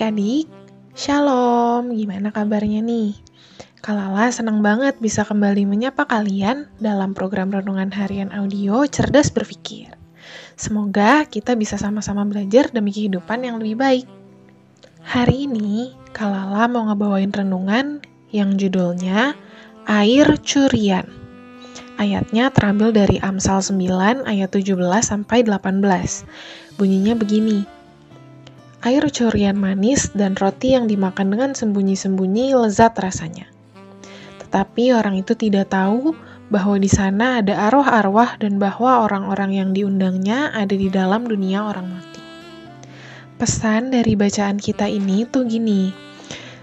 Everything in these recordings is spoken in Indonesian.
Adik-adik, Shalom, gimana kabarnya nih? Kalala senang banget bisa kembali menyapa kalian dalam program Renungan Harian Audio Cerdas Berpikir. Semoga kita bisa sama-sama belajar demi kehidupan yang lebih baik. Hari ini, Kalala mau ngebawain renungan yang judulnya Air Curian. Ayatnya terambil dari Amsal 9 ayat 17 sampai 18. Bunyinya begini. Air curian manis dan roti yang dimakan dengan sembunyi-sembunyi lezat rasanya. Tetapi orang itu tidak tahu bahwa di sana ada arwah-arwah dan bahwa orang-orang yang diundangnya ada di dalam dunia orang mati. Pesan dari bacaan kita ini tuh gini,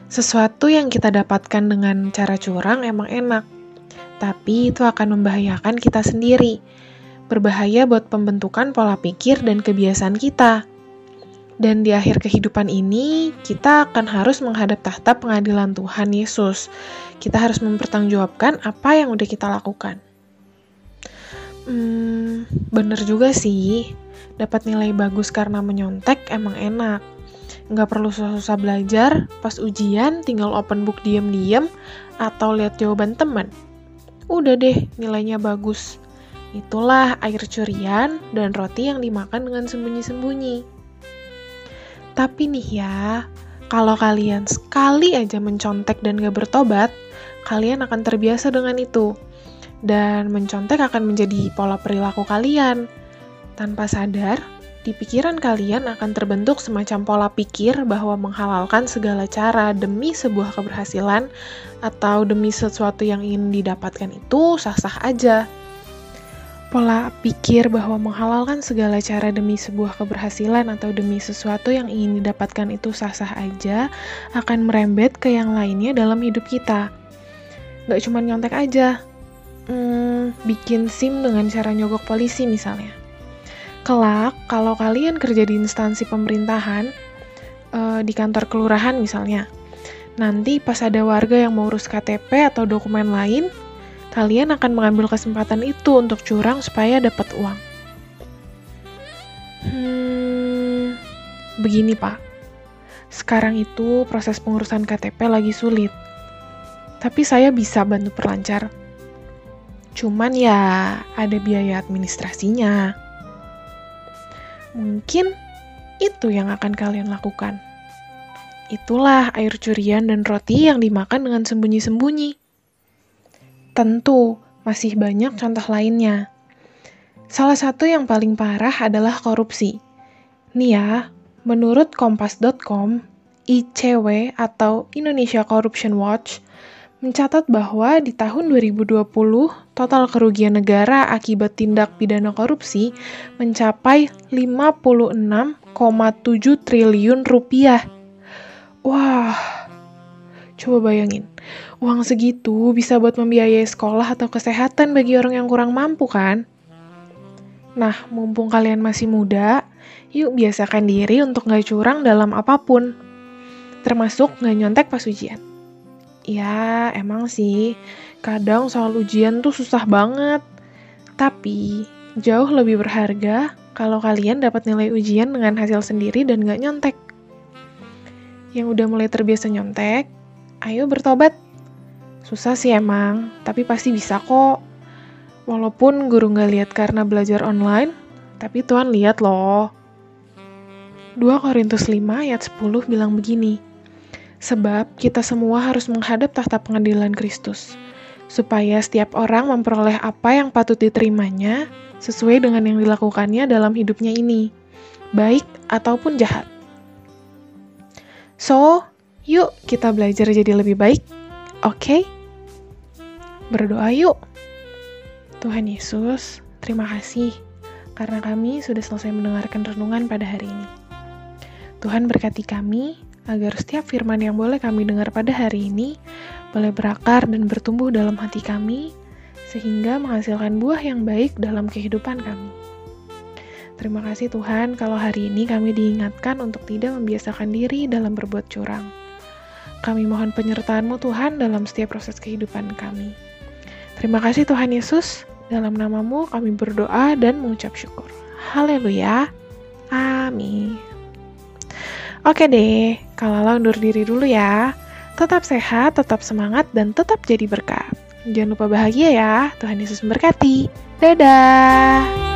sesuatu yang kita dapatkan dengan cara curang emang enak, tapi itu akan membahayakan kita sendiri. Berbahaya buat pembentukan pola pikir dan kebiasaan kita dan di akhir kehidupan ini, kita akan harus menghadap tahta pengadilan Tuhan Yesus. Kita harus mempertanggungjawabkan apa yang udah kita lakukan. Hmm, bener juga sih. Dapat nilai bagus karena menyontek emang enak. Nggak perlu susah-susah belajar, pas ujian tinggal open book diem-diem, atau lihat jawaban teman. Udah deh, nilainya bagus. Itulah air curian dan roti yang dimakan dengan sembunyi-sembunyi. Tapi nih ya, kalau kalian sekali aja mencontek dan gak bertobat, kalian akan terbiasa dengan itu. Dan mencontek akan menjadi pola perilaku kalian. Tanpa sadar, di pikiran kalian akan terbentuk semacam pola pikir bahwa menghalalkan segala cara demi sebuah keberhasilan atau demi sesuatu yang ingin didapatkan itu sah-sah aja pola pikir bahwa menghalalkan segala cara demi sebuah keberhasilan atau demi sesuatu yang ingin didapatkan itu sah-sah aja akan merembet ke yang lainnya dalam hidup kita. Gak cuma nyontek aja, hmm, bikin SIM dengan cara nyogok polisi misalnya. Kelak, kalau kalian kerja di instansi pemerintahan, uh, di kantor kelurahan misalnya, nanti pas ada warga yang mau urus KTP atau dokumen lain, kalian akan mengambil kesempatan itu untuk curang supaya dapat uang. Hmm, begini Pak, sekarang itu proses pengurusan KTP lagi sulit. Tapi saya bisa bantu perlancar. Cuman ya ada biaya administrasinya. Mungkin itu yang akan kalian lakukan. Itulah air curian dan roti yang dimakan dengan sembunyi-sembunyi. Tentu, masih banyak contoh lainnya. Salah satu yang paling parah adalah korupsi. Nih ya, menurut kompas.com, ICW atau Indonesia Corruption Watch mencatat bahwa di tahun 2020 total kerugian negara akibat tindak pidana korupsi mencapai 56,7 triliun rupiah. Wah, Coba bayangin, uang segitu bisa buat membiayai sekolah atau kesehatan bagi orang yang kurang mampu kan? Nah, mumpung kalian masih muda, yuk biasakan diri untuk gak curang dalam apa pun. Termasuk gak nyontek pas ujian. Ya, emang sih, kadang soal ujian tuh susah banget. Tapi, jauh lebih berharga kalau kalian dapat nilai ujian dengan hasil sendiri dan gak nyontek. Yang udah mulai terbiasa nyontek, ayo bertobat. Susah sih emang, tapi pasti bisa kok. Walaupun guru nggak lihat karena belajar online, tapi Tuhan lihat loh. 2 Korintus 5 ayat 10 bilang begini, Sebab kita semua harus menghadap tahta pengadilan Kristus, supaya setiap orang memperoleh apa yang patut diterimanya sesuai dengan yang dilakukannya dalam hidupnya ini, baik ataupun jahat. So, Yuk kita belajar jadi lebih baik, oke? Okay? Berdoa yuk. Tuhan Yesus, terima kasih karena kami sudah selesai mendengarkan renungan pada hari ini. Tuhan berkati kami agar setiap firman yang boleh kami dengar pada hari ini boleh berakar dan bertumbuh dalam hati kami, sehingga menghasilkan buah yang baik dalam kehidupan kami. Terima kasih Tuhan kalau hari ini kami diingatkan untuk tidak membiasakan diri dalam berbuat curang. Kami mohon penyertaan-Mu Tuhan dalam setiap proses kehidupan kami. Terima kasih Tuhan Yesus, dalam namamu kami berdoa dan mengucap syukur. Haleluya. Amin. Oke deh, Kalau undur diri dulu ya. Tetap sehat, tetap semangat, dan tetap jadi berkat. Jangan lupa bahagia ya. Tuhan Yesus memberkati. Dadah!